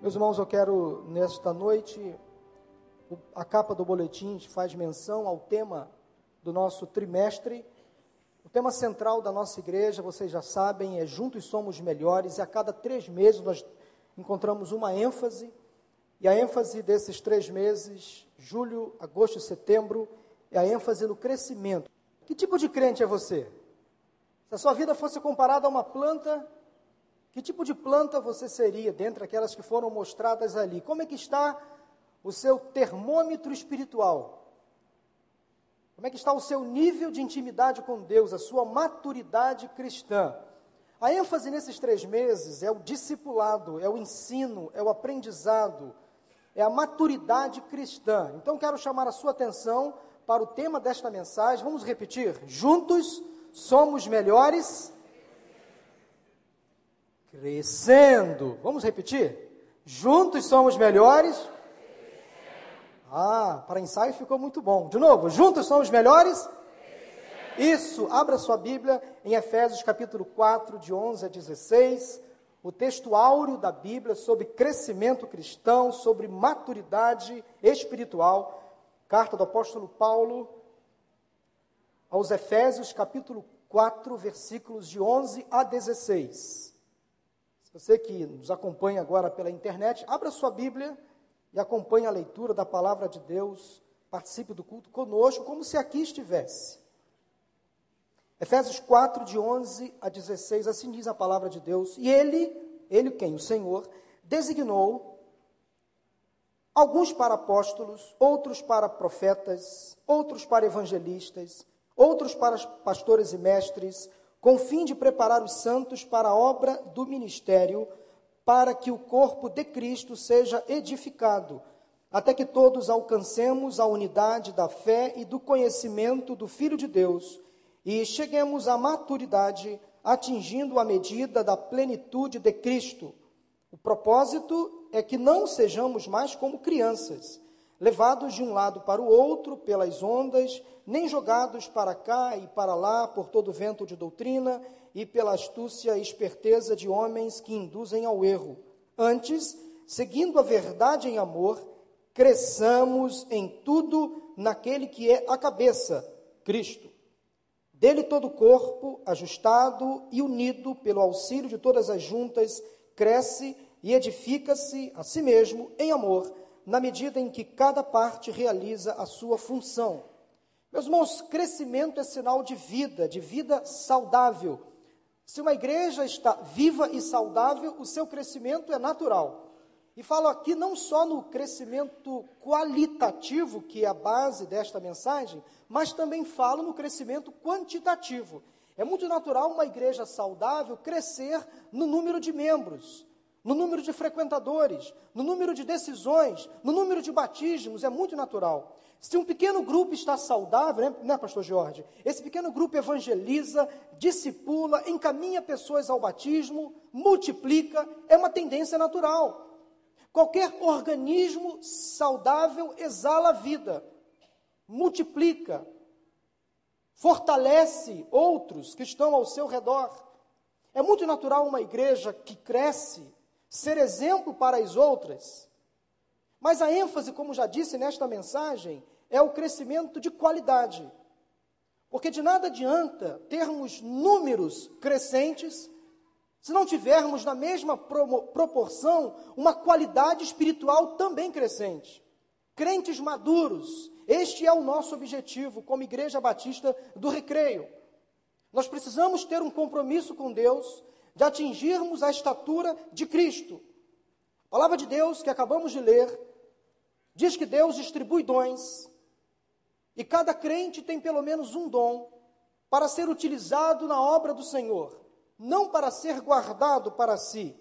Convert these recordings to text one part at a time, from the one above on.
Meus irmãos, eu quero nesta noite, a capa do boletim faz menção ao tema do nosso trimestre. O tema central da nossa igreja, vocês já sabem, é Juntos Somos Melhores, e a cada três meses nós encontramos uma ênfase, e a ênfase desses três meses, julho, agosto e setembro, é a ênfase no crescimento. Que tipo de crente é você? Se a sua vida fosse comparada a uma planta, que tipo de planta você seria dentre aquelas que foram mostradas ali? Como é que está o seu termômetro espiritual? Como é que está o seu nível de intimidade com Deus, a sua maturidade cristã? A ênfase nesses três meses é o discipulado, é o ensino, é o aprendizado, é a maturidade cristã. Então quero chamar a sua atenção para o tema desta mensagem. Vamos repetir? Juntos somos melhores Crescendo. Vamos repetir? Juntos somos melhores. Ah, para ensaio ficou muito bom. De novo, juntos somos melhores. Isso, abra sua Bíblia em Efésios capítulo 4, de 11 a 16, o texto áureo da Bíblia sobre crescimento cristão, sobre maturidade espiritual. Carta do apóstolo Paulo aos Efésios capítulo 4, versículos de 11 a 16. Você que nos acompanha agora pela internet, abra sua Bíblia e acompanhe a leitura da palavra de Deus, participe do culto conosco, como se aqui estivesse. Efésios 4, de 11 a 16, assim diz a palavra de Deus. E ele, ele quem? O Senhor, designou alguns para apóstolos, outros para profetas, outros para evangelistas, outros para pastores e mestres, com fim de preparar os santos para a obra do ministério, para que o corpo de Cristo seja edificado, até que todos alcancemos a unidade da fé e do conhecimento do Filho de Deus e cheguemos à maturidade, atingindo a medida da plenitude de Cristo. O propósito é que não sejamos mais como crianças levados de um lado para o outro pelas ondas, nem jogados para cá e para lá por todo vento de doutrina e pela astúcia e esperteza de homens que induzem ao erro. Antes, seguindo a verdade em amor, cresçamos em tudo naquele que é a cabeça, Cristo. Dele todo o corpo, ajustado e unido pelo auxílio de todas as juntas, cresce e edifica-se a si mesmo em amor na medida em que cada parte realiza a sua função. Meus irmãos, crescimento é sinal de vida, de vida saudável. Se uma igreja está viva e saudável, o seu crescimento é natural. E falo aqui não só no crescimento qualitativo, que é a base desta mensagem, mas também falo no crescimento quantitativo. É muito natural uma igreja saudável crescer no número de membros no número de frequentadores, no número de decisões, no número de batismos, é muito natural. Se um pequeno grupo está saudável, né, né, pastor Jorge? Esse pequeno grupo evangeliza, discipula, encaminha pessoas ao batismo, multiplica, é uma tendência natural. Qualquer organismo saudável exala a vida, multiplica, fortalece outros que estão ao seu redor. É muito natural uma igreja que cresce, ser exemplo para as outras. Mas a ênfase, como já disse nesta mensagem, é o crescimento de qualidade. Porque de nada adianta termos números crescentes se não tivermos na mesma proporção uma qualidade espiritual também crescente. Crentes maduros, este é o nosso objetivo como Igreja Batista do Recreio. Nós precisamos ter um compromisso com Deus de atingirmos a estatura de Cristo. A palavra de Deus que acabamos de ler diz que Deus distribui dons e cada crente tem pelo menos um dom para ser utilizado na obra do Senhor, não para ser guardado para si.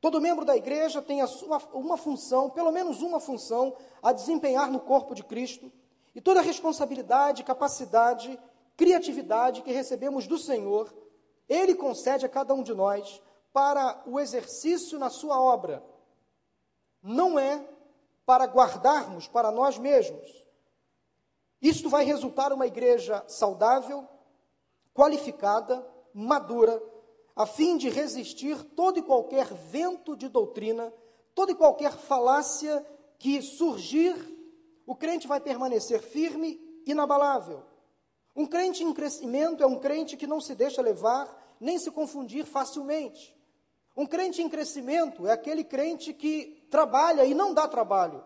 Todo membro da igreja tem a sua, uma função, pelo menos uma função, a desempenhar no corpo de Cristo, e toda a responsabilidade, capacidade, criatividade que recebemos do Senhor ele concede a cada um de nós para o exercício na sua obra. Não é para guardarmos para nós mesmos. Isto vai resultar uma igreja saudável, qualificada, madura, a fim de resistir todo e qualquer vento de doutrina, toda e qualquer falácia que surgir, o crente vai permanecer firme, inabalável. Um crente em crescimento é um crente que não se deixa levar nem se confundir facilmente. Um crente em crescimento é aquele crente que trabalha e não dá trabalho.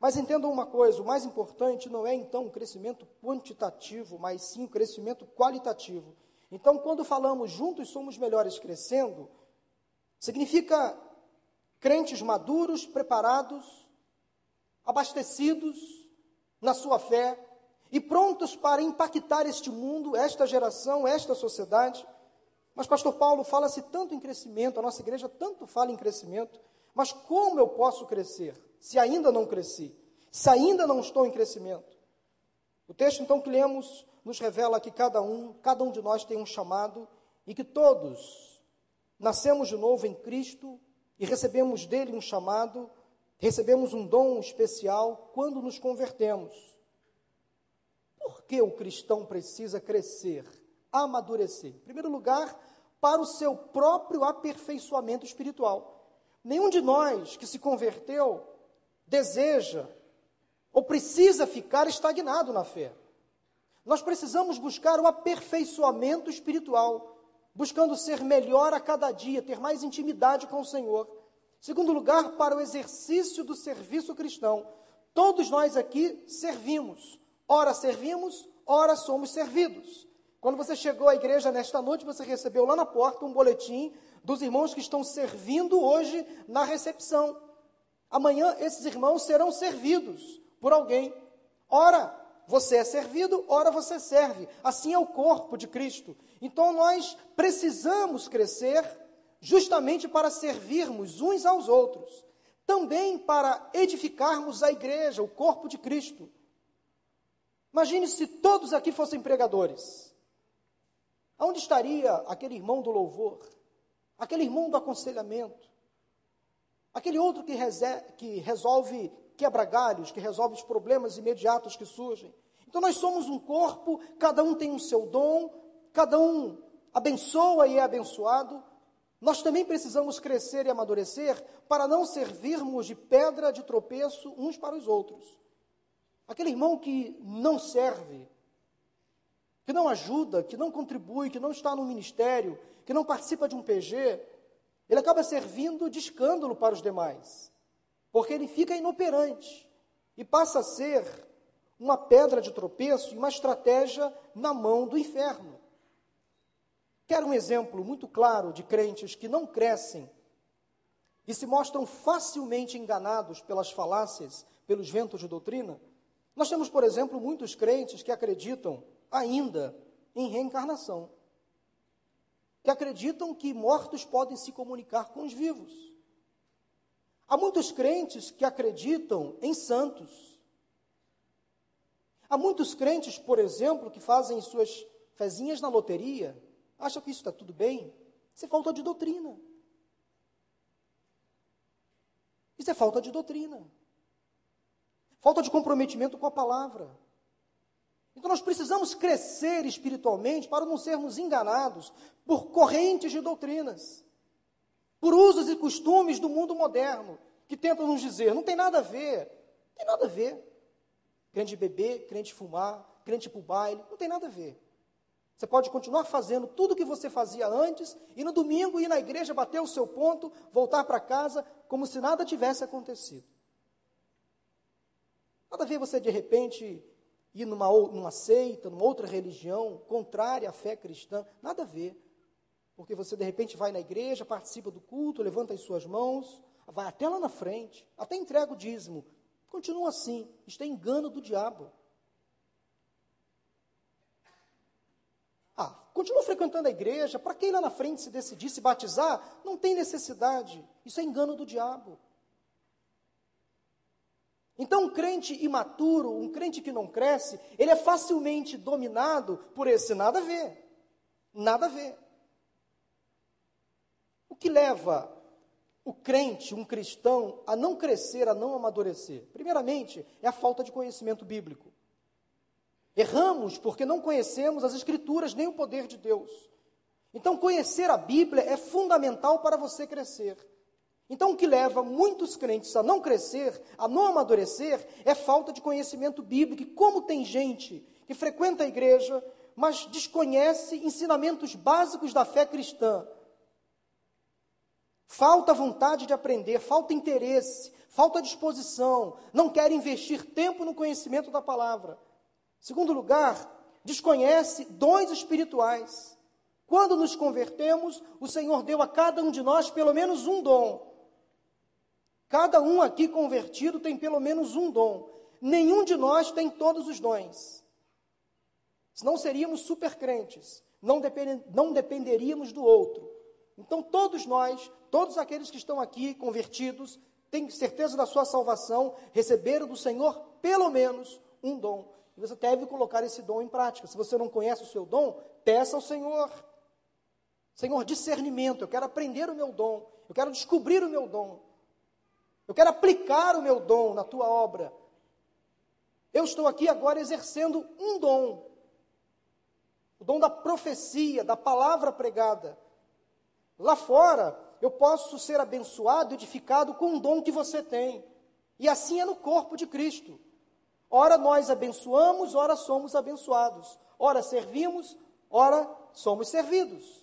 Mas entendam uma coisa: o mais importante não é então o crescimento quantitativo, mas sim o crescimento qualitativo. Então, quando falamos juntos somos melhores crescendo, significa crentes maduros, preparados, abastecidos na sua fé e prontos para impactar este mundo, esta geração, esta sociedade. Mas, Pastor Paulo, fala-se tanto em crescimento, a nossa igreja tanto fala em crescimento, mas como eu posso crescer se ainda não cresci, se ainda não estou em crescimento? O texto então que lemos nos revela que cada um, cada um de nós tem um chamado e que todos nascemos de novo em Cristo e recebemos dele um chamado, recebemos um dom especial quando nos convertemos. Que o cristão precisa crescer, amadurecer? Em primeiro lugar, para o seu próprio aperfeiçoamento espiritual. Nenhum de nós que se converteu deseja ou precisa ficar estagnado na fé. Nós precisamos buscar o aperfeiçoamento espiritual buscando ser melhor a cada dia, ter mais intimidade com o Senhor. Segundo lugar, para o exercício do serviço cristão. Todos nós aqui servimos. Ora servimos, ora somos servidos. Quando você chegou à igreja nesta noite, você recebeu lá na porta um boletim dos irmãos que estão servindo hoje na recepção. Amanhã esses irmãos serão servidos por alguém. Ora, você é servido, ora você serve. Assim é o corpo de Cristo. Então nós precisamos crescer justamente para servirmos uns aos outros, também para edificarmos a igreja, o corpo de Cristo. Imagine se todos aqui fossem pregadores. Onde estaria aquele irmão do louvor? Aquele irmão do aconselhamento? Aquele outro que, que resolve quebra galhos, que resolve os problemas imediatos que surgem. Então nós somos um corpo, cada um tem o um seu dom, cada um abençoa e é abençoado. Nós também precisamos crescer e amadurecer para não servirmos de pedra de tropeço uns para os outros. Aquele irmão que não serve, que não ajuda, que não contribui, que não está no ministério, que não participa de um PG, ele acaba servindo de escândalo para os demais porque ele fica inoperante e passa a ser uma pedra de tropeço e uma estratégia na mão do inferno. Quero um exemplo muito claro de crentes que não crescem e se mostram facilmente enganados pelas falácias, pelos ventos de doutrina? Nós temos, por exemplo, muitos crentes que acreditam ainda em reencarnação, que acreditam que mortos podem se comunicar com os vivos. Há muitos crentes que acreditam em santos. Há muitos crentes, por exemplo, que fazem suas fezinhas na loteria, acham que isso está tudo bem. Isso é falta de doutrina. Isso é falta de doutrina. Falta de comprometimento com a palavra. Então nós precisamos crescer espiritualmente para não sermos enganados por correntes de doutrinas por usos e costumes do mundo moderno, que tentam nos dizer, não tem nada a ver, não tem nada a ver. Crente beber, crente fumar, crente para o baile, não tem nada a ver. Você pode continuar fazendo tudo o que você fazia antes, e no domingo ir na igreja, bater o seu ponto, voltar para casa, como se nada tivesse acontecido. Nada a ver você, de repente, ir numa, numa seita, numa outra religião, contrária à fé cristã, nada a ver. Porque você de repente vai na igreja, participa do culto, levanta as suas mãos, vai até lá na frente, até entrega o dízimo. Continua assim, isto é engano do diabo. Ah, continua frequentando a igreja, para quem lá na frente se decidir se batizar, não tem necessidade. Isso é engano do diabo. Então, um crente imaturo, um crente que não cresce, ele é facilmente dominado por esse nada a ver. Nada a ver que leva o crente, um cristão, a não crescer, a não amadurecer? Primeiramente, é a falta de conhecimento bíblico. Erramos porque não conhecemos as Escrituras nem o poder de Deus. Então, conhecer a Bíblia é fundamental para você crescer. Então, o que leva muitos crentes a não crescer, a não amadurecer, é falta de conhecimento bíblico. E como tem gente que frequenta a igreja, mas desconhece ensinamentos básicos da fé cristã, falta vontade de aprender, falta interesse, falta disposição, não quer investir tempo no conhecimento da palavra. Segundo lugar, desconhece dons espirituais. Quando nos convertemos, o Senhor deu a cada um de nós pelo menos um dom. Cada um aqui convertido tem pelo menos um dom. Nenhum de nós tem todos os dons. Senão seríamos super crentes, não, depend, não dependeríamos do outro. Então, todos nós, todos aqueles que estão aqui convertidos, têm certeza da sua salvação, receberam do Senhor pelo menos um dom. E você deve colocar esse dom em prática. Se você não conhece o seu dom, peça ao Senhor. Senhor, discernimento, eu quero aprender o meu dom, eu quero descobrir o meu dom. Eu quero aplicar o meu dom na tua obra. Eu estou aqui agora exercendo um dom. O dom da profecia, da palavra pregada. Lá fora, eu posso ser abençoado, edificado com um dom que você tem. E assim é no corpo de Cristo. Ora nós abençoamos, ora somos abençoados. Ora servimos, ora somos servidos.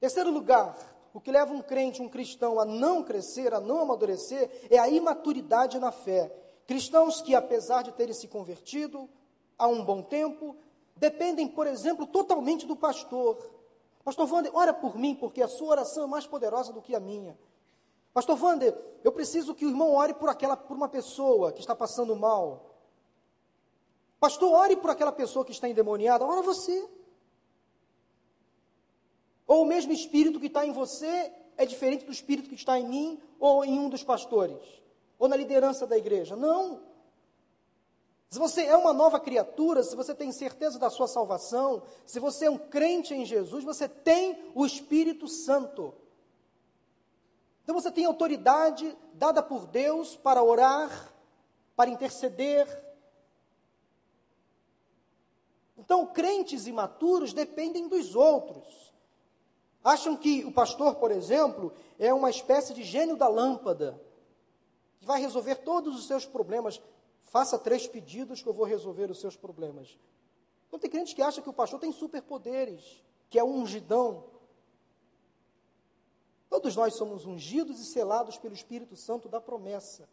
Terceiro lugar, o que leva um crente, um cristão, a não crescer, a não amadurecer, é a imaturidade na fé. Cristãos que, apesar de terem se convertido há um bom tempo, dependem, por exemplo, totalmente do pastor. Pastor Wander, ora por mim, porque a sua oração é mais poderosa do que a minha. Pastor Wander, eu preciso que o irmão ore por aquela, por uma pessoa que está passando mal. Pastor, ore por aquela pessoa que está endemoniada. Ora você. Ou o mesmo espírito que está em você é diferente do espírito que está em mim ou em um dos pastores? Ou na liderança da igreja? Não. Se você é uma nova criatura, se você tem certeza da sua salvação, se você é um crente em Jesus, você tem o Espírito Santo. Então você tem autoridade dada por Deus para orar, para interceder. Então, crentes imaturos dependem dos outros. Acham que o pastor, por exemplo, é uma espécie de gênio da lâmpada, que vai resolver todos os seus problemas. Faça três pedidos que eu vou resolver os seus problemas. Então tem crente que acha que o pastor tem superpoderes, que é um ungidão. Todos nós somos ungidos e selados pelo Espírito Santo da promessa.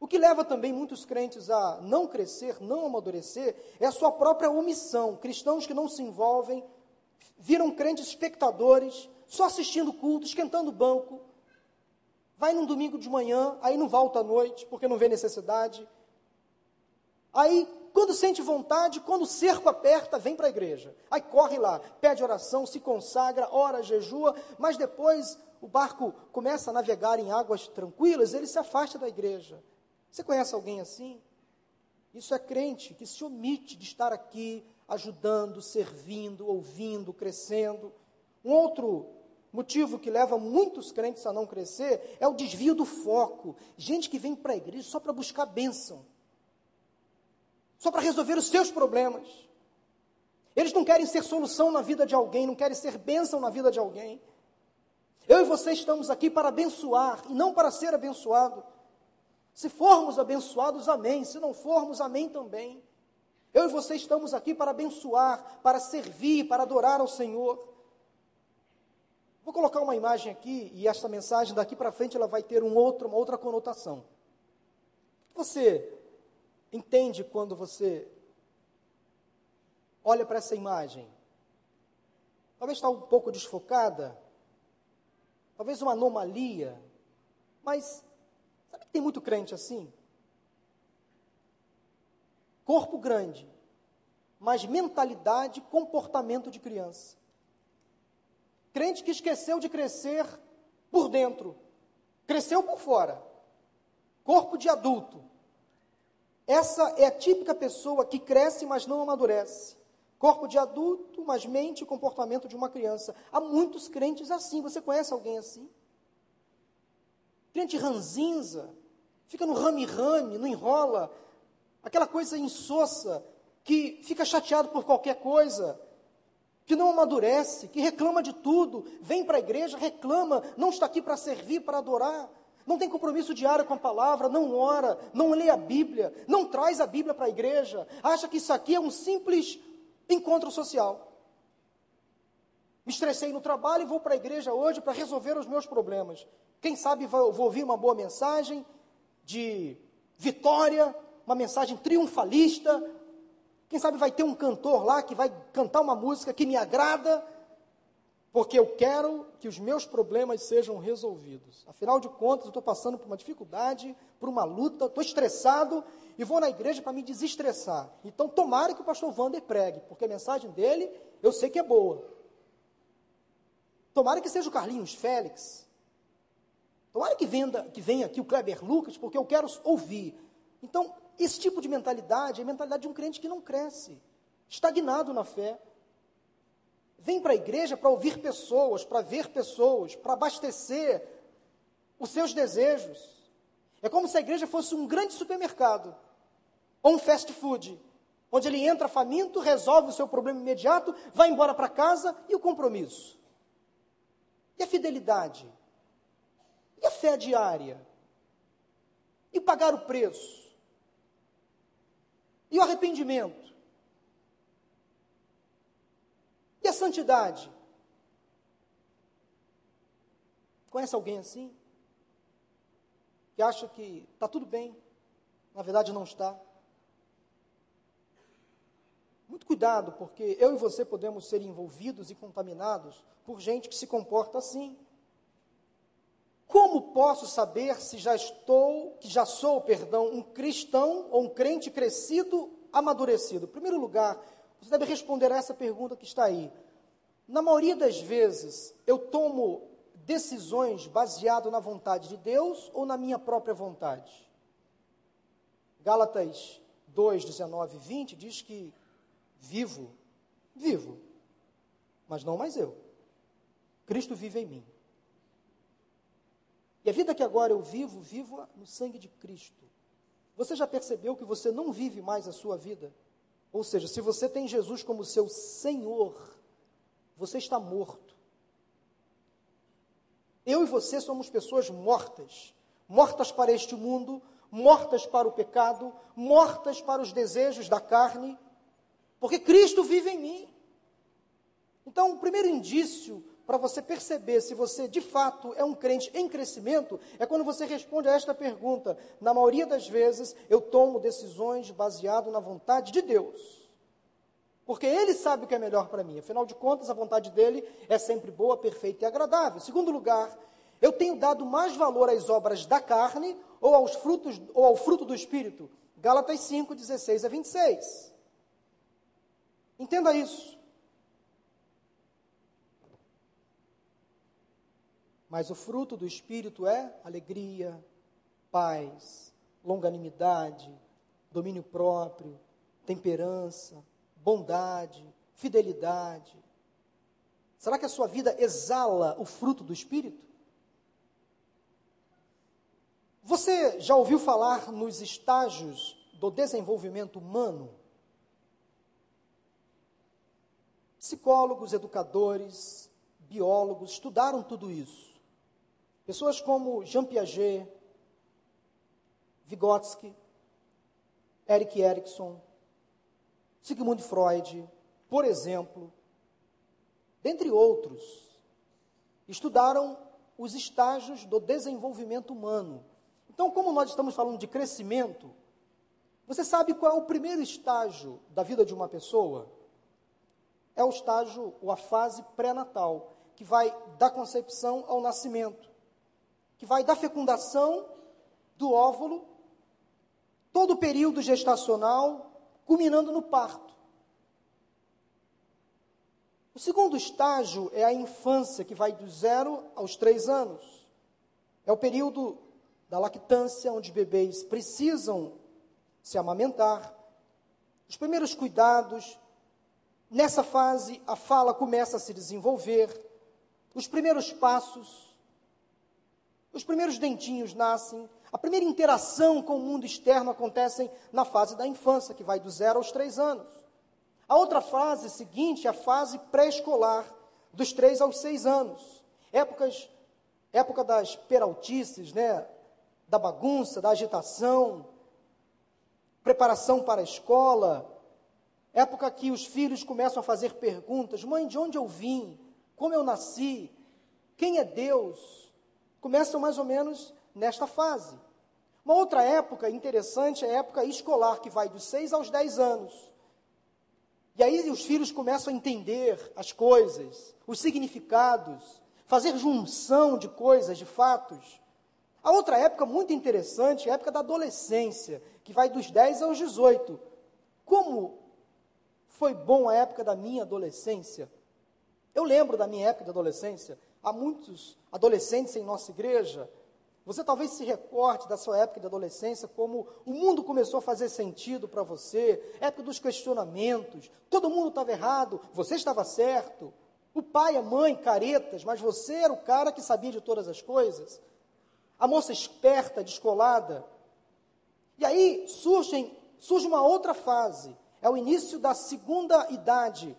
O que leva também muitos crentes a não crescer, não amadurecer, é a sua própria omissão. Cristãos que não se envolvem viram crentes espectadores, só assistindo culto, esquentando o banco. Vai num domingo de manhã, aí não volta à noite, porque não vê necessidade. Aí, quando sente vontade, quando o cerco aperta, vem para a igreja. Aí corre lá, pede oração, se consagra, ora, jejua, mas depois o barco começa a navegar em águas tranquilas, ele se afasta da igreja. Você conhece alguém assim? Isso é crente que se omite de estar aqui, ajudando, servindo, ouvindo, crescendo. Um outro motivo que leva muitos crentes a não crescer é o desvio do foco. Gente que vem para a igreja só para buscar bênção, só para resolver os seus problemas. Eles não querem ser solução na vida de alguém, não querem ser bênção na vida de alguém. Eu e você estamos aqui para abençoar e não para ser abençoado. Se formos abençoados, amém. Se não formos, amém também. Eu e você estamos aqui para abençoar, para servir, para adorar ao Senhor. Vou colocar uma imagem aqui e esta mensagem daqui para frente ela vai ter um outro, uma outra conotação. Você entende quando você olha para essa imagem? Talvez está um pouco desfocada, talvez uma anomalia, mas sabe que tem muito crente assim? Corpo grande, mas mentalidade, comportamento de criança. Crente que esqueceu de crescer por dentro, cresceu por fora. Corpo de adulto. Essa é a típica pessoa que cresce, mas não amadurece. Corpo de adulto, mas mente e comportamento de uma criança. Há muitos crentes assim. Você conhece alguém assim? Crente ranzinza, fica no rame-rame, não enrola, aquela coisa insossa, que fica chateado por qualquer coisa. que não amadurece, que reclama de tudo, vem para a igreja, reclama, não está aqui para servir, para adorar, não tem compromisso diário com a palavra, não ora, não lê a Bíblia, não traz a Bíblia para a igreja, acha que isso aqui é um simples encontro social. Me estressei no trabalho e vou para a igreja hoje para resolver os meus problemas. Quem sabe vou ouvir uma boa mensagem de vitória, uma mensagem triunfalista, quem sabe vai ter um cantor lá que vai cantar uma música que me agrada, porque eu quero que os meus problemas sejam resolvidos. Afinal de contas, eu estou passando por uma dificuldade, por uma luta, estou estressado e vou na igreja para me desestressar. Então, tomara que o pastor Wander pregue, porque a mensagem dele eu sei que é boa. Tomara que seja o Carlinhos Félix. Tomara que, venda, que venha aqui o Kleber Lucas, porque eu quero ouvir. Então, esse tipo de mentalidade é a mentalidade de um crente que não cresce, estagnado na fé. Vem para a igreja para ouvir pessoas, para ver pessoas, para abastecer os seus desejos. É como se a igreja fosse um grande supermercado, ou um fast food, onde ele entra faminto, resolve o seu problema imediato, vai embora para casa e o compromisso. E a fidelidade? E a fé diária? E pagar o preço? E o arrependimento? E a santidade? Conhece alguém assim? Que acha que está tudo bem, na verdade não está. Muito cuidado, porque eu e você podemos ser envolvidos e contaminados por gente que se comporta assim. Como posso saber se já estou, que já sou, perdão, um cristão ou um crente crescido, amadurecido? Em primeiro lugar, você deve responder a essa pergunta que está aí. Na maioria das vezes, eu tomo decisões baseado na vontade de Deus ou na minha própria vontade? Gálatas 2, 19 e 20 diz que vivo, vivo, mas não mais eu. Cristo vive em mim. E a vida que agora eu vivo, vivo no sangue de Cristo. Você já percebeu que você não vive mais a sua vida? Ou seja, se você tem Jesus como seu Senhor, você está morto. Eu e você somos pessoas mortas, mortas para este mundo, mortas para o pecado, mortas para os desejos da carne, porque Cristo vive em mim. Então, o primeiro indício para você perceber se você de fato é um crente em crescimento, é quando você responde a esta pergunta. Na maioria das vezes, eu tomo decisões baseado na vontade de Deus. Porque Ele sabe o que é melhor para mim. Afinal de contas, a vontade dele é sempre boa, perfeita e agradável. Segundo lugar, eu tenho dado mais valor às obras da carne ou aos frutos ou ao fruto do espírito. Gálatas 5, 16 a 26. Entenda isso. Mas o fruto do Espírito é alegria, paz, longanimidade, domínio próprio, temperança, bondade, fidelidade. Será que a sua vida exala o fruto do Espírito? Você já ouviu falar nos estágios do desenvolvimento humano? Psicólogos, educadores, biólogos estudaram tudo isso. Pessoas como Jean Piaget, Vygotsky, Eric Erikson, Sigmund Freud, por exemplo, dentre outros, estudaram os estágios do desenvolvimento humano. Então, como nós estamos falando de crescimento, você sabe qual é o primeiro estágio da vida de uma pessoa? É o estágio, ou a fase pré-natal, que vai da concepção ao nascimento que vai da fecundação do óvulo, todo o período gestacional, culminando no parto. O segundo estágio é a infância, que vai do zero aos três anos. É o período da lactância, onde bebês precisam se amamentar. Os primeiros cuidados. Nessa fase, a fala começa a se desenvolver. Os primeiros passos os primeiros dentinhos nascem, a primeira interação com o mundo externo acontece na fase da infância, que vai do zero aos três anos. A outra fase seguinte é a fase pré-escolar, dos 3 aos 6 anos. Épocas, época das peraltices, né? da bagunça, da agitação, preparação para a escola, época que os filhos começam a fazer perguntas: mãe, de onde eu vim? Como eu nasci? Quem é Deus? Começam mais ou menos nesta fase. Uma outra época interessante é a época escolar, que vai dos 6 aos 10 anos. E aí os filhos começam a entender as coisas, os significados, fazer junção de coisas, de fatos. A outra época muito interessante é a época da adolescência, que vai dos 10 aos 18. Como foi bom a época da minha adolescência? Eu lembro da minha época de adolescência. Há muitos adolescentes em nossa igreja. Você talvez se recorde da sua época de adolescência, como o mundo começou a fazer sentido para você, época dos questionamentos, todo mundo estava errado, você estava certo, o pai, a mãe, caretas, mas você era o cara que sabia de todas as coisas a moça esperta, descolada. E aí surgem, surge uma outra fase, é o início da segunda idade,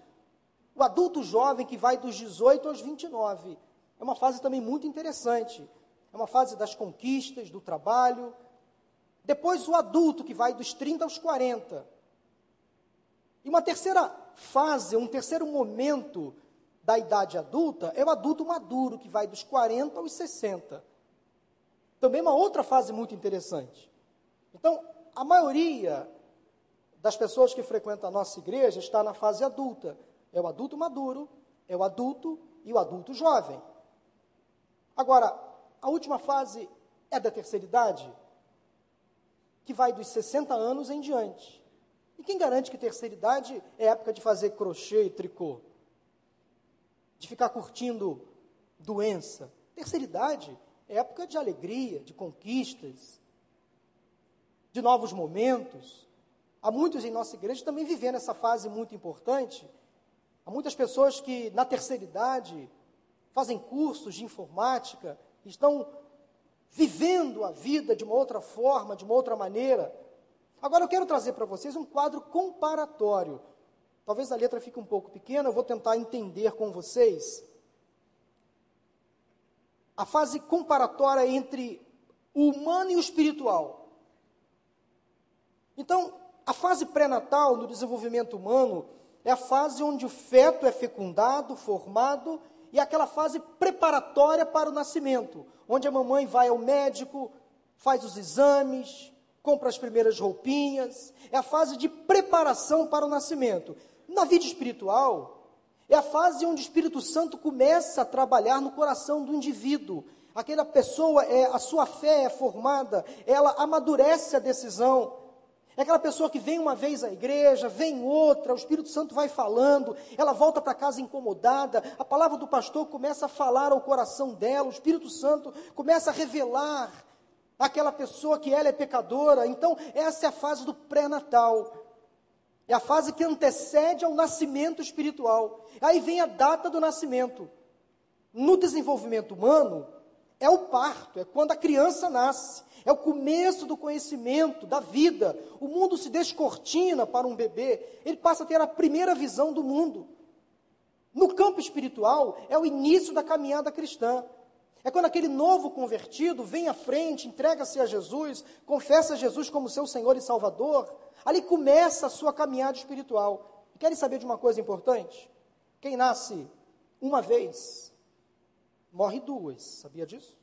o adulto jovem que vai dos 18 aos 29. É uma fase também muito interessante. É uma fase das conquistas, do trabalho. Depois o adulto que vai dos 30 aos 40. E uma terceira fase, um terceiro momento da idade adulta é o adulto maduro, que vai dos 40 aos 60. Também uma outra fase muito interessante. Então, a maioria das pessoas que frequentam a nossa igreja está na fase adulta. É o adulto maduro, é o adulto e o adulto jovem. Agora, a última fase é da terceira idade, que vai dos 60 anos em diante. E quem garante que terceira idade é época de fazer crochê e tricô? De ficar curtindo doença? Terceira idade época de alegria, de conquistas, de novos momentos. Há muitos em nossa igreja também vivendo essa fase muito importante. Há muitas pessoas que, na terceira idade, fazem cursos de informática, estão vivendo a vida de uma outra forma, de uma outra maneira. Agora eu quero trazer para vocês um quadro comparatório. Talvez a letra fique um pouco pequena, eu vou tentar entender com vocês a fase comparatória entre o humano e o espiritual. Então, a fase pré-natal no desenvolvimento humano é a fase onde o feto é fecundado, formado, é aquela fase preparatória para o nascimento, onde a mamãe vai ao médico, faz os exames, compra as primeiras roupinhas, é a fase de preparação para o nascimento. Na vida espiritual, é a fase onde o Espírito Santo começa a trabalhar no coração do indivíduo. Aquela pessoa, é, a sua fé é formada, ela amadurece a decisão. É aquela pessoa que vem uma vez à igreja, vem outra, o Espírito Santo vai falando, ela volta para casa incomodada, a palavra do pastor começa a falar ao coração dela, o Espírito Santo começa a revelar aquela pessoa que ela é pecadora. Então, essa é a fase do pré-natal. É a fase que antecede ao nascimento espiritual. Aí vem a data do nascimento. No desenvolvimento humano, é o parto, é quando a criança nasce, é o começo do conhecimento, da vida. O mundo se descortina para um bebê, ele passa a ter a primeira visão do mundo. No campo espiritual, é o início da caminhada cristã. É quando aquele novo convertido vem à frente, entrega-se a Jesus, confessa Jesus como seu Senhor e Salvador. Ali começa a sua caminhada espiritual. E querem saber de uma coisa importante? Quem nasce uma vez, morre duas. Sabia disso?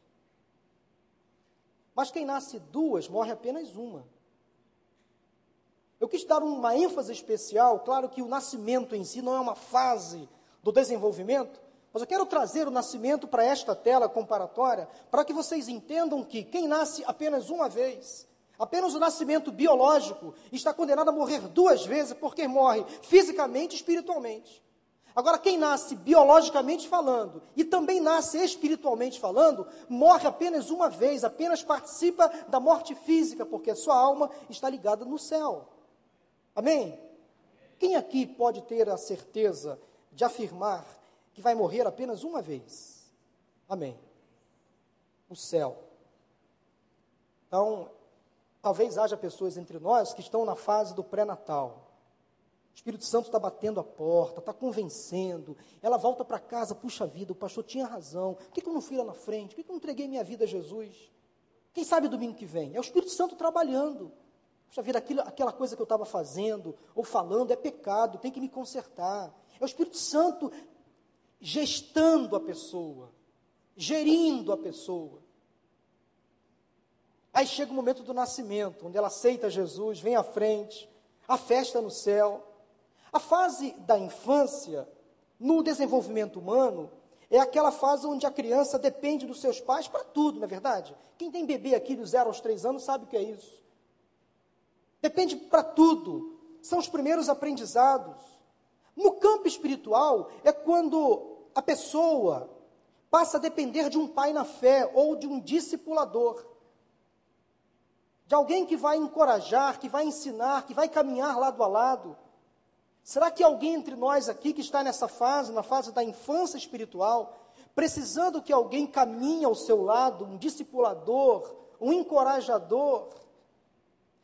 Mas quem nasce duas, morre apenas uma. Eu quis dar uma ênfase especial, claro que o nascimento em si não é uma fase do desenvolvimento, mas eu quero trazer o nascimento para esta tela comparatória, para que vocês entendam que quem nasce apenas uma vez, Apenas o nascimento biológico está condenado a morrer duas vezes, porque morre fisicamente e espiritualmente. Agora, quem nasce biologicamente falando e também nasce espiritualmente falando, morre apenas uma vez, apenas participa da morte física, porque a sua alma está ligada no céu. Amém? Quem aqui pode ter a certeza de afirmar que vai morrer apenas uma vez? Amém. O céu. Então, Talvez haja pessoas entre nós que estão na fase do pré-natal. O Espírito Santo está batendo a porta, está convencendo. Ela volta para casa, puxa vida, o pastor tinha razão. Por que, que eu não fui lá na frente? Por que, que eu não entreguei minha vida a Jesus? Quem sabe domingo que vem? É o Espírito Santo trabalhando. Puxa vida, aquilo, aquela coisa que eu estava fazendo ou falando é pecado, tem que me consertar. É o Espírito Santo gestando a pessoa, gerindo a pessoa. Aí chega o momento do nascimento, onde ela aceita Jesus, vem à frente, a festa no céu. A fase da infância, no desenvolvimento humano, é aquela fase onde a criança depende dos seus pais para tudo, não é verdade? Quem tem bebê aqui dos zero aos três anos sabe o que é isso. Depende para tudo. São os primeiros aprendizados. No campo espiritual, é quando a pessoa passa a depender de um pai na fé ou de um discipulador. De alguém que vai encorajar, que vai ensinar, que vai caminhar lado a lado. Será que alguém entre nós aqui que está nessa fase, na fase da infância espiritual, precisando que alguém caminhe ao seu lado, um discipulador, um encorajador?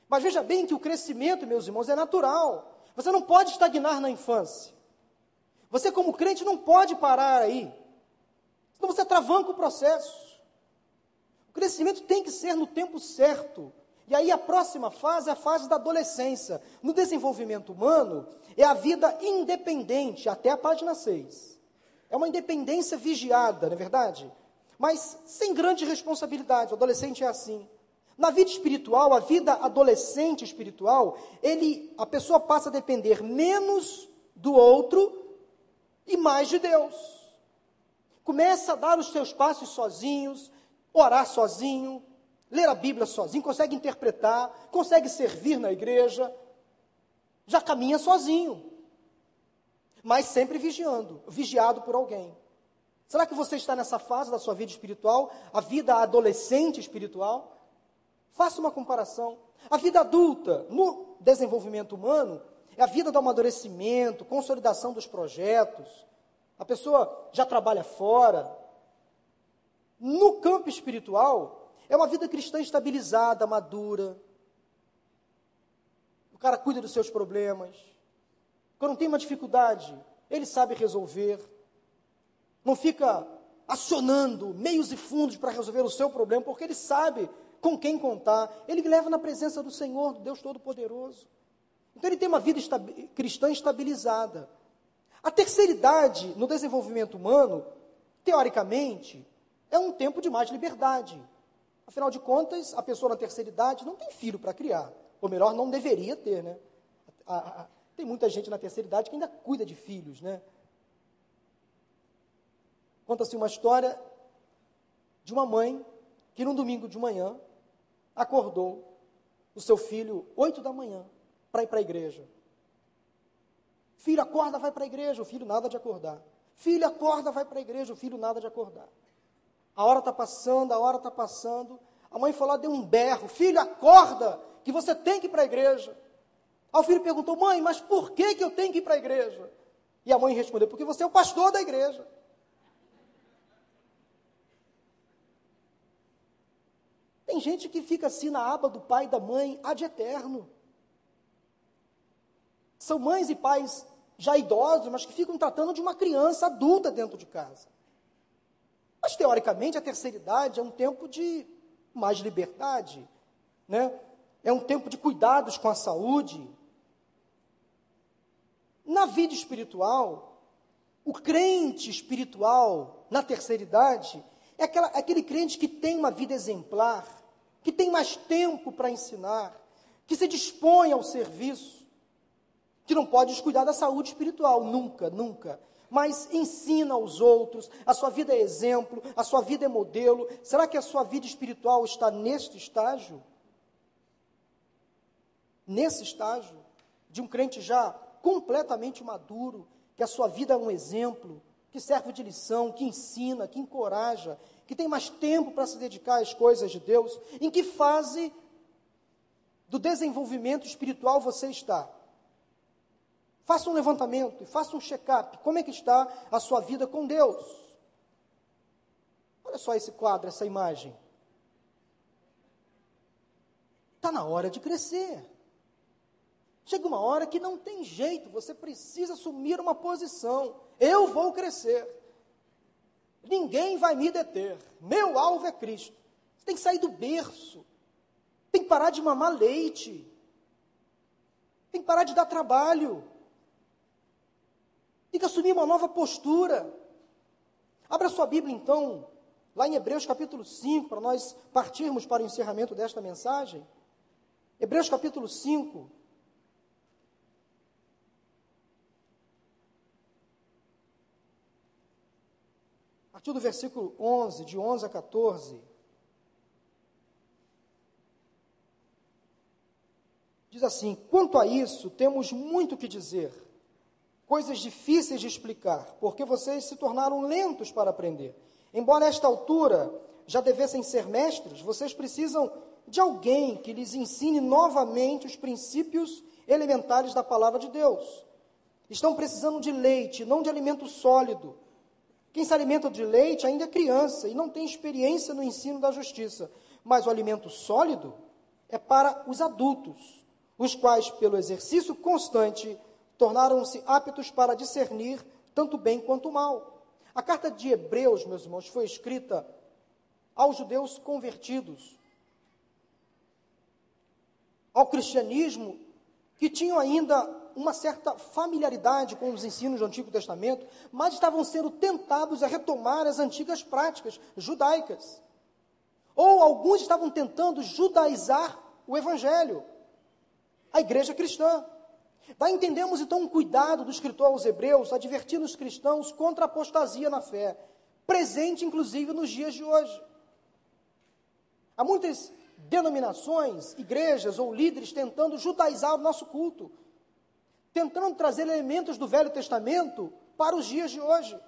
Mas veja bem que o crescimento, meus irmãos, é natural. Você não pode estagnar na infância. Você, como crente, não pode parar aí. Senão você travanca o processo. O crescimento tem que ser no tempo certo. E aí a próxima fase é a fase da adolescência. No desenvolvimento humano, é a vida independente, até a página 6. É uma independência vigiada, não é verdade? Mas sem grande responsabilidade. O adolescente é assim. Na vida espiritual, a vida adolescente espiritual, ele, a pessoa passa a depender menos do outro e mais de Deus. Começa a dar os seus passos sozinhos, orar sozinho, ler a Bíblia sozinho, consegue interpretar, consegue servir na igreja, já caminha sozinho, mas sempre vigiando, vigiado por alguém. Será que você está nessa fase da sua vida espiritual, a vida adolescente espiritual? Faça uma comparação. A vida adulta, no desenvolvimento humano, é a vida do amadurecimento, consolidação dos projetos. A pessoa já trabalha fora. No campo espiritual, é uma vida cristã estabilizada, madura. O cara cuida dos seus problemas. Quando tem uma dificuldade, ele sabe resolver. Não fica acionando meios e fundos para resolver o seu problema, porque ele sabe com quem contar. Ele leva na presença do Senhor, do Deus Todo-Poderoso. Então ele tem uma vida cristã estabilizada. A terceira idade no desenvolvimento humano, teoricamente, é um tempo de mais liberdade. Afinal de contas, a pessoa na terceira idade não tem filho para criar. Ou melhor, não deveria ter, né? A, a, tem muita gente na terceira idade que ainda cuida de filhos, né? Conta-se uma história de uma mãe que num domingo de manhã acordou o seu filho oito da manhã para ir para a igreja. Filho, acorda, vai para a igreja. O filho nada de acordar. Filho, acorda, vai para a igreja. O filho nada de acordar. A hora está passando, a hora está passando. A mãe lá, deu um berro: Filho, acorda, que você tem que ir para a igreja. Aí o filho perguntou: Mãe, mas por que, que eu tenho que ir para a igreja? E a mãe respondeu: Porque você é o pastor da igreja. Tem gente que fica assim na aba do pai e da mãe ad eterno. São mães e pais já idosos, mas que ficam tratando de uma criança adulta dentro de casa. Mas, teoricamente, a terceira idade é um tempo de mais liberdade, né? é um tempo de cuidados com a saúde. Na vida espiritual, o crente espiritual na terceira idade é aquela, aquele crente que tem uma vida exemplar, que tem mais tempo para ensinar, que se dispõe ao serviço, que não pode descuidar da saúde espiritual, nunca, nunca mas ensina aos outros, a sua vida é exemplo, a sua vida é modelo. Será que a sua vida espiritual está neste estágio? Nesse estágio de um crente já completamente maduro, que a sua vida é um exemplo, que serve de lição, que ensina, que encoraja, que tem mais tempo para se dedicar às coisas de Deus. Em que fase do desenvolvimento espiritual você está? Faça um levantamento e faça um check-up. Como é que está a sua vida com Deus? Olha só esse quadro, essa imagem. Está na hora de crescer. Chega uma hora que não tem jeito, você precisa assumir uma posição. Eu vou crescer. Ninguém vai me deter. Meu alvo é Cristo. Você tem que sair do berço. Tem que parar de mamar leite. Tem que parar de dar trabalho. Tem que assumir uma nova postura. Abra sua Bíblia então, lá em Hebreus capítulo 5, para nós partirmos para o encerramento desta mensagem. Hebreus capítulo 5. A partir do versículo 11, de 11 a 14. Diz assim: Quanto a isso, temos muito que dizer coisas difíceis de explicar, porque vocês se tornaram lentos para aprender. Embora nesta altura já devessem ser mestres, vocês precisam de alguém que lhes ensine novamente os princípios elementares da palavra de Deus. Estão precisando de leite, não de alimento sólido. Quem se alimenta de leite ainda é criança e não tem experiência no ensino da justiça. Mas o alimento sólido é para os adultos, os quais, pelo exercício constante, tornaram-se aptos para discernir tanto bem quanto mal. A carta de Hebreus, meus irmãos, foi escrita aos judeus convertidos ao cristianismo que tinham ainda uma certa familiaridade com os ensinos do Antigo Testamento, mas estavam sendo tentados a retomar as antigas práticas judaicas. Ou alguns estavam tentando judaizar o evangelho, a igreja cristã. Daí entendemos então um cuidado do escritor aos Hebreus, advertindo os cristãos contra a apostasia na fé, presente inclusive nos dias de hoje. Há muitas denominações, igrejas ou líderes tentando judaizar o nosso culto, tentando trazer elementos do Velho Testamento para os dias de hoje.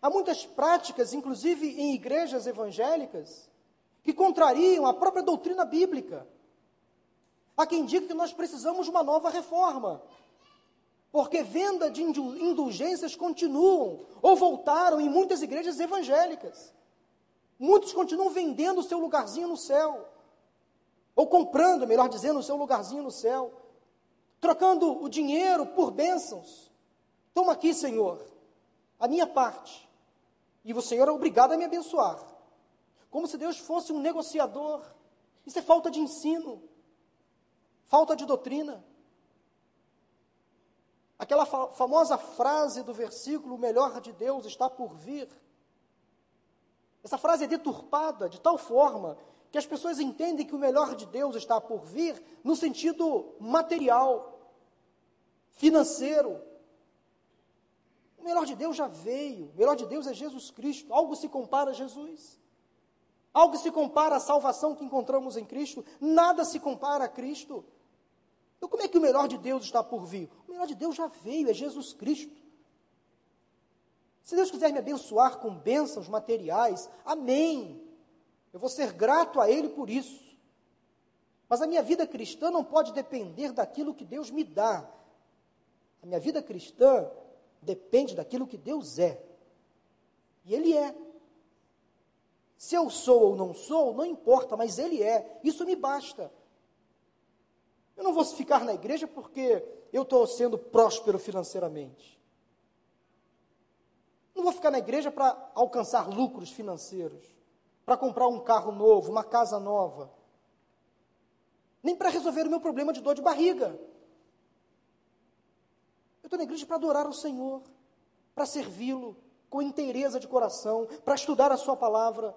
Há muitas práticas, inclusive em igrejas evangélicas, que contrariam a própria doutrina bíblica. Há quem diga que nós precisamos de uma nova reforma. Porque venda de indulgências continuam ou voltaram em muitas igrejas evangélicas. Muitos continuam vendendo o seu lugarzinho no céu. Ou comprando, melhor dizendo, o seu lugarzinho no céu. Trocando o dinheiro por bênçãos. Toma aqui, Senhor, a minha parte. E o Senhor é obrigado a me abençoar. Como se Deus fosse um negociador. Isso é falta de ensino falta de doutrina. Aquela fa famosa frase do versículo: o melhor de Deus está por vir. Essa frase é deturpada de tal forma que as pessoas entendem que o melhor de Deus está por vir no sentido material, financeiro. O melhor de Deus já veio, o melhor de Deus é Jesus Cristo. Algo se compara a Jesus. Algo se compara à salvação que encontramos em Cristo. Nada se compara a Cristo. Então, como é que o melhor de Deus está por vir? O melhor de Deus já veio, é Jesus Cristo. Se Deus quiser me abençoar com bênçãos materiais, amém. Eu vou ser grato a Ele por isso. Mas a minha vida cristã não pode depender daquilo que Deus me dá. A minha vida cristã depende daquilo que Deus é. E Ele é. Se eu sou ou não sou, não importa, mas Ele é. Isso me basta. Não vou ficar na igreja porque eu estou sendo próspero financeiramente. Não vou ficar na igreja para alcançar lucros financeiros, para comprar um carro novo, uma casa nova, nem para resolver o meu problema de dor de barriga. Eu estou na igreja para adorar o Senhor, para servi-lo com inteireza de coração, para estudar a Sua palavra.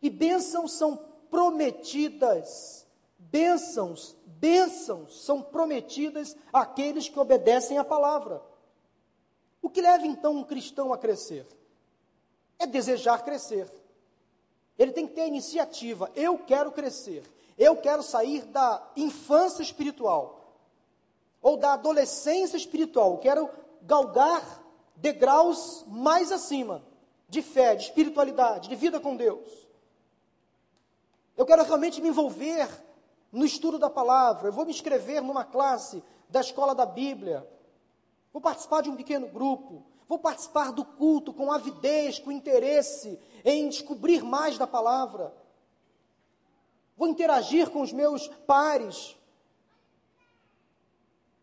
E bênçãos são prometidas Bênçãos, bênçãos são prometidas àqueles que obedecem à palavra. O que leva então um cristão a crescer? É desejar crescer. Ele tem que ter a iniciativa. Eu quero crescer. Eu quero sair da infância espiritual ou da adolescência espiritual. Eu quero galgar degraus mais acima de fé, de espiritualidade, de vida com Deus. Eu quero realmente me envolver no estudo da palavra, eu vou me inscrever numa classe da escola da Bíblia, vou participar de um pequeno grupo, vou participar do culto com avidez, com interesse em descobrir mais da palavra. Vou interagir com os meus pares.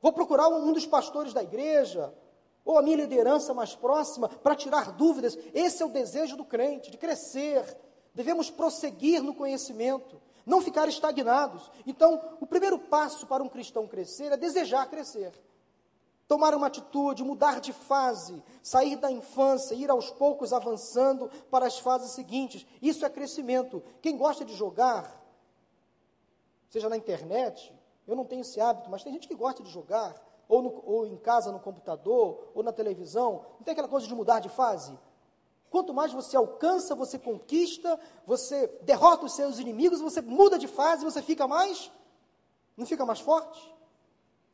Vou procurar um dos pastores da igreja, ou a minha liderança mais próxima, para tirar dúvidas. Esse é o desejo do crente, de crescer. Devemos prosseguir no conhecimento, não ficar estagnados. Então, o primeiro passo para um cristão crescer é desejar crescer tomar uma atitude, mudar de fase, sair da infância, ir aos poucos avançando para as fases seguintes. Isso é crescimento. Quem gosta de jogar, seja na internet, eu não tenho esse hábito, mas tem gente que gosta de jogar, ou, no, ou em casa no computador, ou na televisão, não tem aquela coisa de mudar de fase? Quanto mais você alcança, você conquista, você derrota os seus inimigos, você muda de fase, você fica mais, não fica mais forte?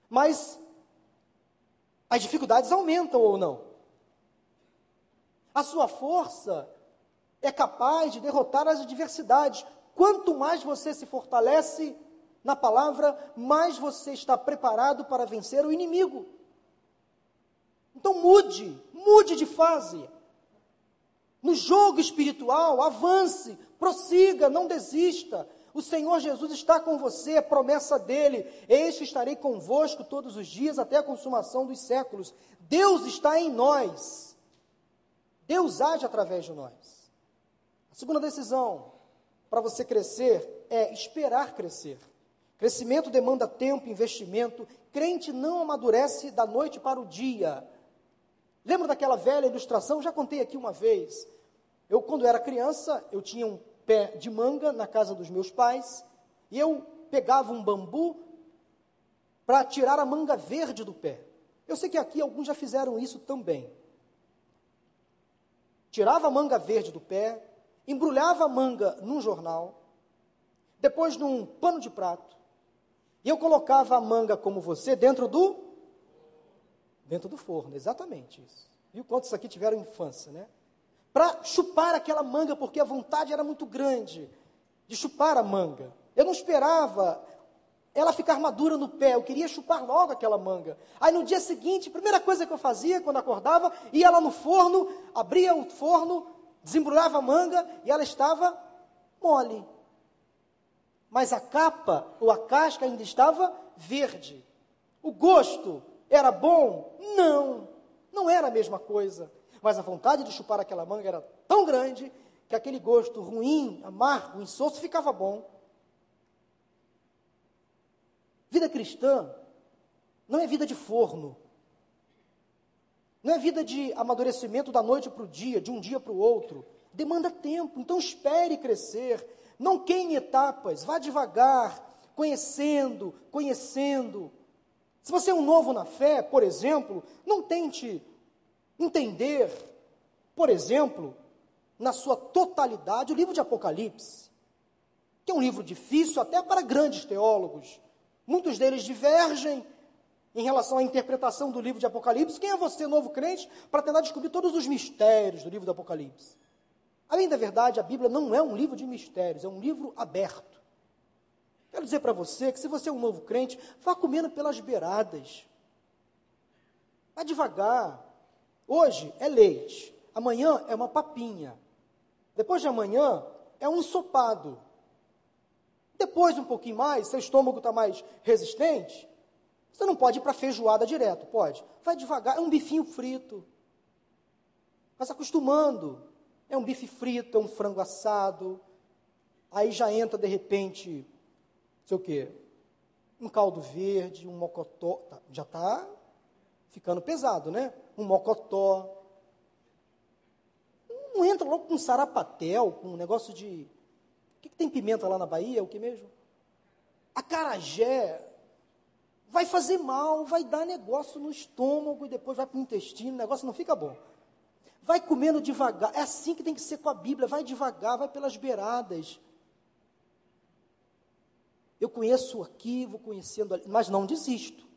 Mas as dificuldades aumentam ou não? A sua força é capaz de derrotar as adversidades. Quanto mais você se fortalece na palavra, mais você está preparado para vencer o inimigo. Então mude, mude de fase. No jogo espiritual, avance, prossiga, não desista. O Senhor Jesus está com você, é promessa dele. Eis que estarei convosco todos os dias até a consumação dos séculos. Deus está em nós. Deus age através de nós. A segunda decisão para você crescer é esperar crescer. Crescimento demanda tempo, investimento. Crente não amadurece da noite para o dia. Lembra daquela velha ilustração? Já contei aqui uma vez. Eu, quando era criança, eu tinha um pé de manga na casa dos meus pais, e eu pegava um bambu para tirar a manga verde do pé. Eu sei que aqui alguns já fizeram isso também. Tirava a manga verde do pé, embrulhava a manga num jornal, depois num pano de prato, e eu colocava a manga como você dentro do dentro do forno, exatamente isso. Viu quantos aqui tiveram infância, né? para chupar aquela manga, porque a vontade era muito grande de chupar a manga. Eu não esperava ela ficar madura no pé, eu queria chupar logo aquela manga. Aí no dia seguinte, a primeira coisa que eu fazia quando acordava, ia lá no forno, abria o forno, desembrulhava a manga e ela estava mole. Mas a capa ou a casca ainda estava verde. O gosto era bom? Não, não era a mesma coisa. Mas a vontade de chupar aquela manga era tão grande que aquele gosto ruim, amargo, insosso ficava bom. Vida cristã não é vida de forno. Não é vida de amadurecimento da noite para o dia, de um dia para o outro. Demanda tempo, então espere crescer. Não queime etapas, vá devagar, conhecendo, conhecendo. Se você é um novo na fé, por exemplo, não tente entender, por exemplo, na sua totalidade, o livro de Apocalipse, que é um livro difícil até para grandes teólogos. Muitos deles divergem em relação à interpretação do livro de Apocalipse. Quem é você, novo crente, para tentar descobrir todos os mistérios do livro do Apocalipse? Além da verdade, a Bíblia não é um livro de mistérios, é um livro aberto. Quero dizer para você que se você é um novo crente, vá comendo pelas beiradas. Vá devagar. Hoje é leite, amanhã é uma papinha, depois de amanhã é um ensopado. Depois, um pouquinho mais, seu estômago está mais resistente, você não pode ir para feijoada direto, pode. Vai devagar, é um bifinho frito. Vai se acostumando. É um bife frito, é um frango assado. Aí já entra, de repente, sei o quê? Um caldo verde, um mocotó. Tá, já está ficando pesado, né? Um mocotó. Não entra logo com sarapatel, com um negócio de. O que, que tem pimenta lá na Bahia? O que mesmo? Acarajé. Vai fazer mal, vai dar negócio no estômago e depois vai para o intestino, o negócio não fica bom. Vai comendo devagar. É assim que tem que ser com a Bíblia. Vai devagar, vai pelas beiradas. Eu conheço aqui, vou conhecendo ali, mas não desisto.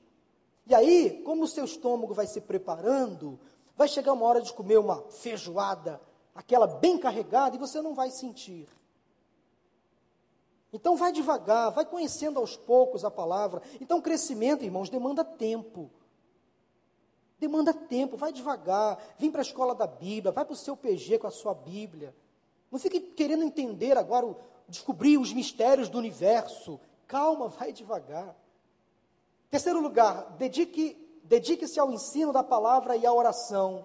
E aí, como o seu estômago vai se preparando, vai chegar uma hora de comer uma feijoada, aquela bem carregada, e você não vai sentir. Então vai devagar, vai conhecendo aos poucos a palavra. Então crescimento, irmãos, demanda tempo. Demanda tempo, vai devagar, vem para a escola da Bíblia, vai para o seu PG com a sua Bíblia. Não fique querendo entender agora descobrir os mistérios do universo. Calma, vai devagar. Terceiro lugar, dedique, dedique-se ao ensino da palavra e à oração.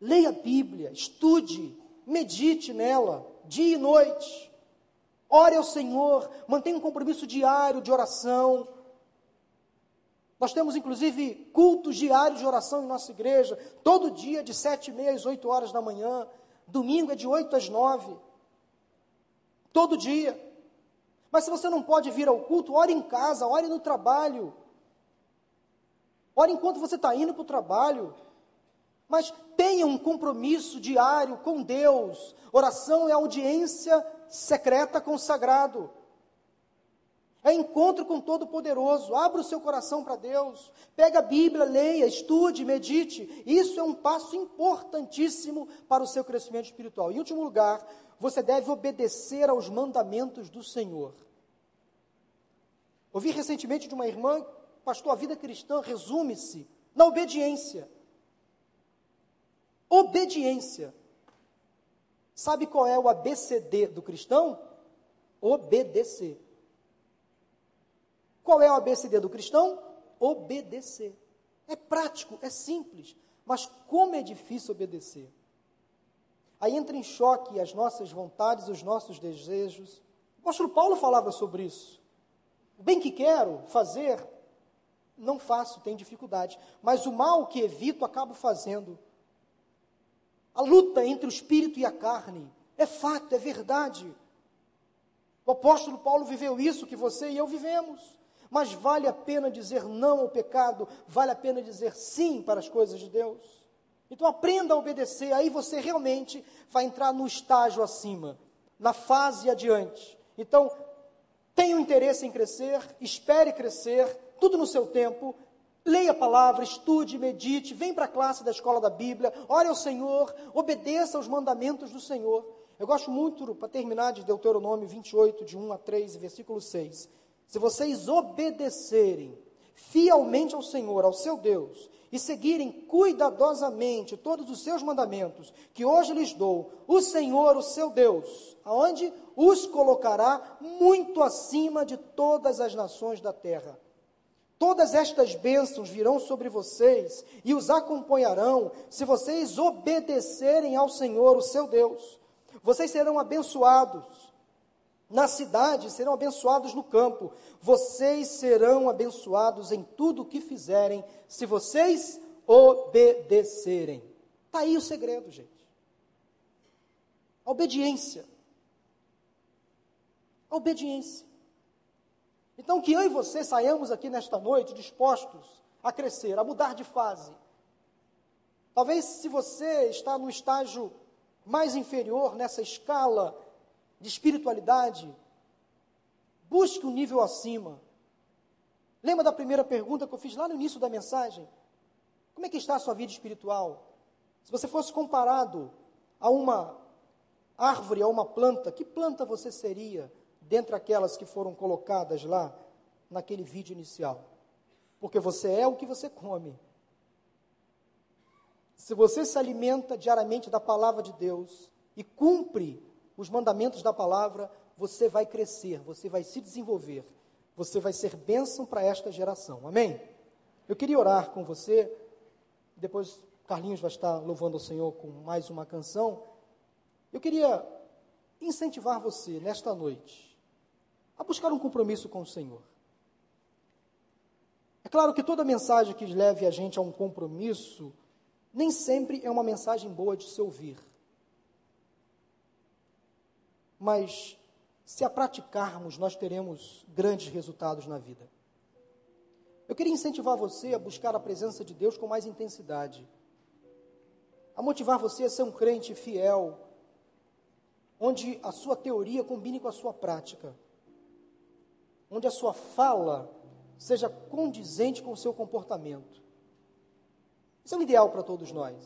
Leia a Bíblia, estude, medite nela, dia e noite. Ore ao Senhor, mantenha um compromisso diário de oração. Nós temos, inclusive, cultos diários de oração em nossa igreja, todo dia, de sete e meia às oito horas da manhã. Domingo é de oito às nove. Todo dia. Mas se você não pode vir ao culto, ore em casa, ore no trabalho. Ore enquanto você está indo para o trabalho. Mas tenha um compromisso diário com Deus. Oração é audiência secreta com o sagrado. É encontro com Todo-Poderoso. Abra o seu coração para Deus. Pega a Bíblia, leia, estude, medite. Isso é um passo importantíssimo para o seu crescimento espiritual. Em último lugar, você deve obedecer aos mandamentos do Senhor. Ouvi recentemente de uma irmã, pastor, a vida cristã resume-se na obediência. Obediência. Sabe qual é o ABCD do cristão? Obedecer. Qual é o ABCD do cristão? Obedecer. É prático, é simples, mas como é difícil obedecer. Aí entra em choque as nossas vontades, os nossos desejos. O apóstolo Paulo falava sobre isso. O bem que quero fazer, não faço, tenho dificuldade. Mas o mal que evito, acabo fazendo. A luta entre o espírito e a carne é fato, é verdade. O apóstolo Paulo viveu isso que você e eu vivemos. Mas vale a pena dizer não ao pecado, vale a pena dizer sim para as coisas de Deus. Então aprenda a obedecer, aí você realmente vai entrar no estágio acima, na fase adiante. Então, tenha um interesse em crescer, espere crescer, tudo no seu tempo. Leia a palavra, estude, medite, vem para a classe da escola da Bíblia, ore ao Senhor, obedeça aos mandamentos do Senhor. Eu gosto muito, para terminar, de Deuteronômio 28, de 1 a 3, versículo 6. Se vocês obedecerem fielmente ao Senhor, ao seu Deus, e seguirem cuidadosamente todos os seus mandamentos, que hoje lhes dou, o Senhor, o seu Deus, aonde os colocará muito acima de todas as nações da terra. Todas estas bênçãos virão sobre vocês e os acompanharão se vocês obedecerem ao Senhor, o seu Deus. Vocês serão abençoados na cidade, serão abençoados no campo. Vocês serão abençoados em tudo o que fizerem, se vocês obedecerem. Está aí o segredo, gente. A obediência. A obediência. Então, que eu e você saiamos aqui nesta noite dispostos a crescer, a mudar de fase. Talvez, se você está no estágio mais inferior nessa escala de espiritualidade, busque um nível acima. Lembra da primeira pergunta que eu fiz lá no início da mensagem? Como é que está a sua vida espiritual? Se você fosse comparado a uma árvore, a uma planta, que planta você seria dentre aquelas que foram colocadas lá naquele vídeo inicial? Porque você é o que você come. Se você se alimenta diariamente da palavra de Deus e cumpre os mandamentos da palavra, você vai crescer, você vai se desenvolver, você vai ser bênção para esta geração. Amém? Eu queria orar com você, depois Carlinhos vai estar louvando o Senhor com mais uma canção. Eu queria incentivar você nesta noite a buscar um compromisso com o Senhor. É claro que toda mensagem que leve a gente a um compromisso, nem sempre é uma mensagem boa de se ouvir mas se a praticarmos, nós teremos grandes resultados na vida. Eu queria incentivar você a buscar a presença de Deus com mais intensidade, a motivar você a ser um crente fiel, onde a sua teoria combine com a sua prática, onde a sua fala seja condizente com o seu comportamento. Isso é um ideal para todos nós.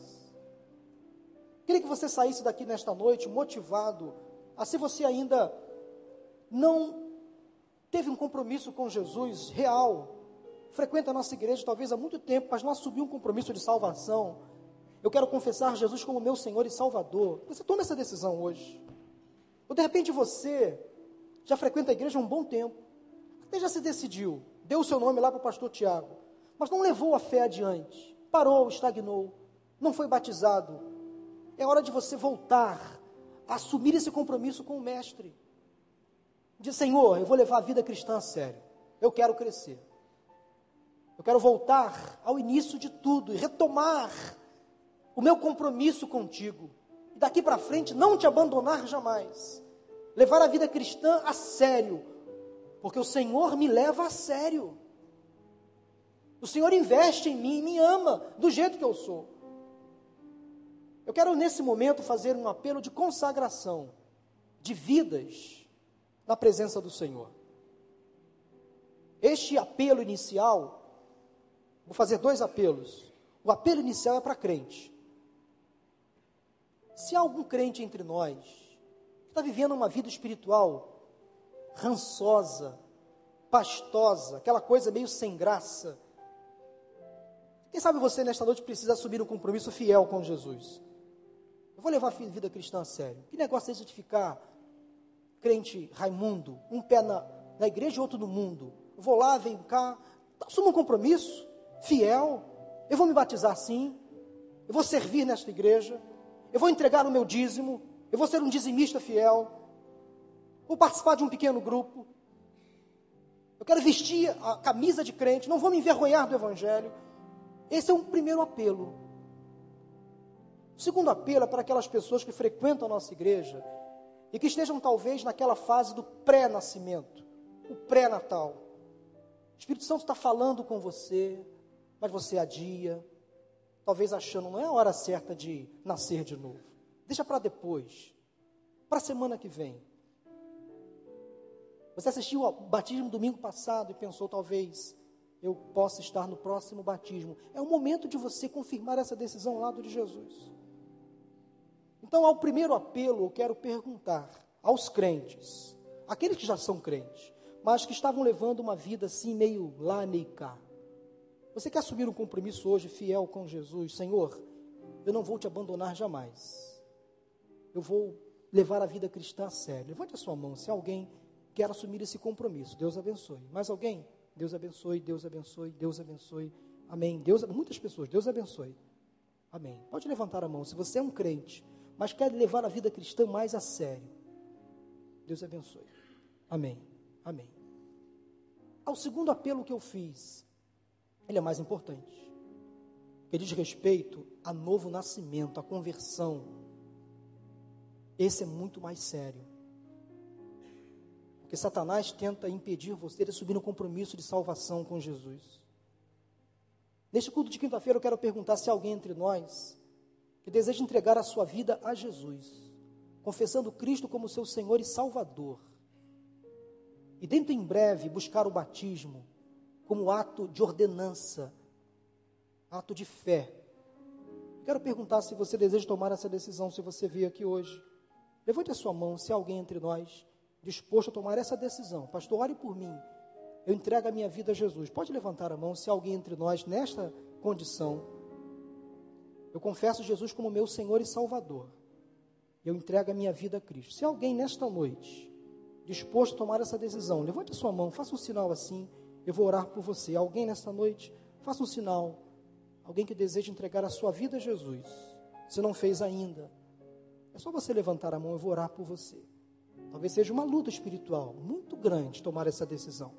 Queria que você saísse daqui nesta noite motivado ah, se você ainda não teve um compromisso com Jesus real, frequenta a nossa igreja talvez há muito tempo, mas não assumiu um compromisso de salvação. Eu quero confessar Jesus como meu Senhor e Salvador. Você toma essa decisão hoje. Ou de repente você já frequenta a igreja há um bom tempo, até já se decidiu, deu o seu nome lá para o pastor Tiago, mas não levou a fé adiante, parou, estagnou, não foi batizado. É hora de você voltar a assumir esse compromisso com o Mestre. Diz, Senhor, eu vou levar a vida cristã a sério, eu quero crescer. Eu quero voltar ao início de tudo e retomar o meu compromisso contigo. E daqui para frente não te abandonar jamais. Levar a vida cristã a sério, porque o Senhor me leva a sério. O Senhor investe em mim, me ama do jeito que eu sou. Eu quero nesse momento fazer um apelo de consagração de vidas na presença do Senhor. Este apelo inicial, vou fazer dois apelos. O apelo inicial é para crente. Se há algum crente entre nós que está vivendo uma vida espiritual rançosa, pastosa, aquela coisa meio sem graça, quem sabe você nesta noite precisa assumir um compromisso fiel com Jesus. Eu vou levar a vida cristã a sério. Que negócio é esse de ficar crente Raimundo, um pé na, na igreja e outro no mundo? Eu vou lá, venho cá, assuma um compromisso fiel. Eu vou me batizar assim. Eu vou servir nesta igreja eu vou entregar o meu dízimo, eu vou ser um dizimista fiel, vou participar de um pequeno grupo, eu quero vestir a camisa de crente, não vou me envergonhar do Evangelho. Esse é um primeiro apelo. O segundo apelo é para aquelas pessoas que frequentam a nossa igreja e que estejam talvez naquela fase do pré-nascimento, o pré-natal. O Espírito Santo está falando com você, mas você adia, talvez achando não é a hora certa de nascer de novo. Deixa para depois, para a semana que vem. Você assistiu ao batismo domingo passado e pensou talvez eu possa estar no próximo batismo. É o momento de você confirmar essa decisão ao lado de Jesus. Então, ao primeiro apelo, eu quero perguntar aos crentes, aqueles que já são crentes, mas que estavam levando uma vida assim meio lá, meio cá. Você quer assumir um compromisso hoje fiel com Jesus? Senhor, eu não vou te abandonar jamais. Eu vou levar a vida cristã a sério. Levante a sua mão se alguém quer assumir esse compromisso. Deus abençoe. Mais alguém? Deus abençoe, Deus abençoe, Deus abençoe. Amém. Deus, muitas pessoas, Deus abençoe. Amém. Pode levantar a mão se você é um crente, mas quer levar a vida cristã mais a sério. Deus abençoe. Amém. Amém. Ao segundo apelo que eu fiz, ele é mais importante. Que diz respeito a novo nascimento, a conversão. Esse é muito mais sério. Porque Satanás tenta impedir você de subir no compromisso de salvação com Jesus. Neste culto de quinta-feira, eu quero perguntar se alguém entre nós que deseja entregar a sua vida a Jesus, confessando Cristo como seu Senhor e Salvador, e dentro em breve buscar o batismo como ato de ordenança, ato de fé. Quero perguntar se você deseja tomar essa decisão, se você veio aqui hoje. Levante a sua mão, se há alguém entre nós disposto a tomar essa decisão. Pastor, ore por mim. Eu entrego a minha vida a Jesus. Pode levantar a mão se há alguém entre nós nesta condição. Eu confesso Jesus como meu Senhor e Salvador. Eu entrego a minha vida a Cristo. Se alguém nesta noite disposto a tomar essa decisão, levante a sua mão, faça um sinal assim. Eu vou orar por você. Alguém nesta noite, faça um sinal. Alguém que deseja entregar a sua vida a Jesus. Se não fez ainda, é só você levantar a mão, eu vou orar por você. Talvez seja uma luta espiritual muito grande tomar essa decisão.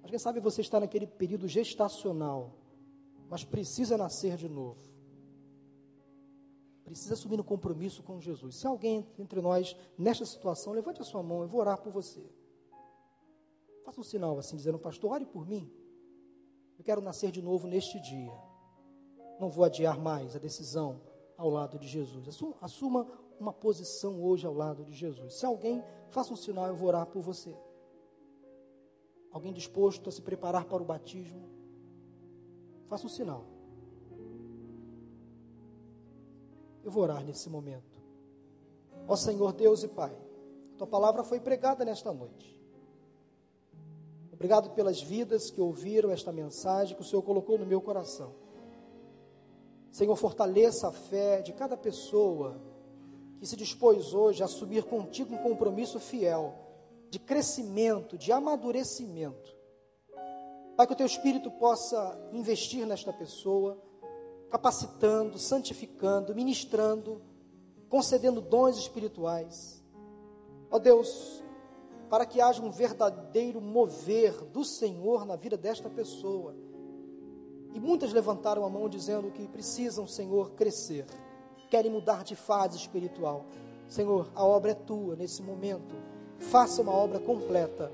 Mas quem sabe você está naquele período gestacional, mas precisa nascer de novo. Precisa assumir um compromisso com Jesus. Se alguém entre nós nesta situação, levante a sua mão, eu vou orar por você. Faça um sinal assim, dizendo, pastor, ore por mim. Eu quero nascer de novo neste dia. Não vou adiar mais a decisão ao lado de Jesus. Assuma uma posição hoje ao lado de Jesus. Se alguém, faça um sinal, eu vou orar por você. Alguém disposto a se preparar para o batismo, faça um sinal. Eu vou orar nesse momento. Ó Senhor Deus e Pai, tua palavra foi pregada nesta noite. Obrigado pelas vidas que ouviram esta mensagem que o Senhor colocou no meu coração. Senhor, fortaleça a fé de cada pessoa que se dispôs hoje a assumir contigo um compromisso fiel de crescimento, de amadurecimento. Pai, que o teu Espírito possa investir nesta pessoa, capacitando, santificando, ministrando, concedendo dons espirituais. Ó Deus, para que haja um verdadeiro mover do Senhor na vida desta pessoa. E muitas levantaram a mão dizendo que precisam, Senhor, crescer, querem mudar de fase espiritual. Senhor, a obra é tua nesse momento. Faça uma obra completa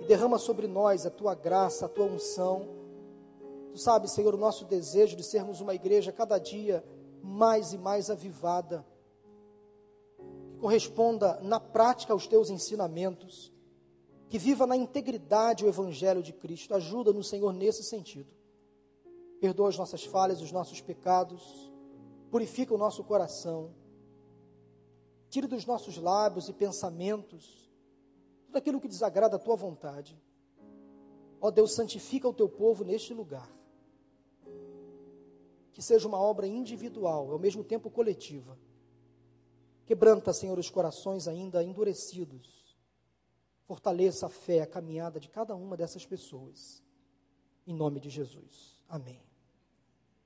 e derrama sobre nós a tua graça, a tua unção. Tu sabes, Senhor, o nosso desejo de sermos uma igreja cada dia mais e mais avivada corresponda na prática aos teus ensinamentos, que viva na integridade o Evangelho de Cristo. Ajuda-nos, Senhor, nesse sentido. Perdoa as nossas falhas, os nossos pecados, purifica o nosso coração, tira dos nossos lábios e pensamentos tudo aquilo que desagrada a tua vontade. Ó Deus, santifica o teu povo neste lugar. Que seja uma obra individual, ao mesmo tempo coletiva Quebranta, Senhor, os corações ainda endurecidos. Fortaleça a fé, a caminhada de cada uma dessas pessoas. Em nome de Jesus. Amém.